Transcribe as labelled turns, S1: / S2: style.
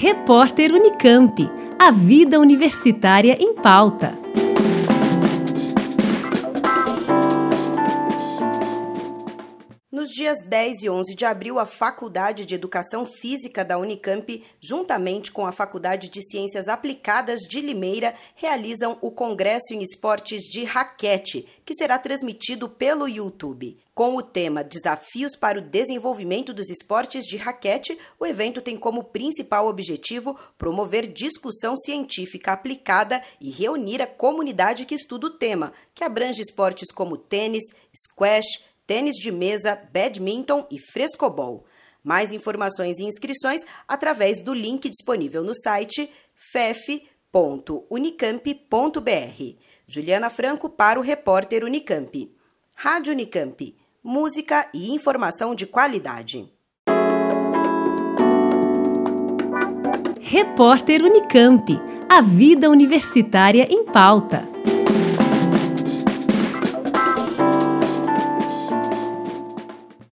S1: Repórter Unicamp. A vida universitária em pauta.
S2: Nos dias 10 e 11 de abril, a Faculdade de Educação Física da Unicamp, juntamente com a Faculdade de Ciências Aplicadas de Limeira, realizam o Congresso em Esportes de Raquete, que será transmitido pelo YouTube. Com o tema Desafios para o Desenvolvimento dos Esportes de Raquete, o evento tem como principal objetivo promover discussão científica aplicada e reunir a comunidade que estuda o tema, que abrange esportes como tênis, squash, tênis de mesa, badminton e frescobol. Mais informações e inscrições através do link disponível no site fef.unicamp.br. Juliana Franco para o repórter Unicamp. Rádio Unicamp. Música e informação de qualidade.
S1: Repórter Unicamp. A vida universitária em pauta.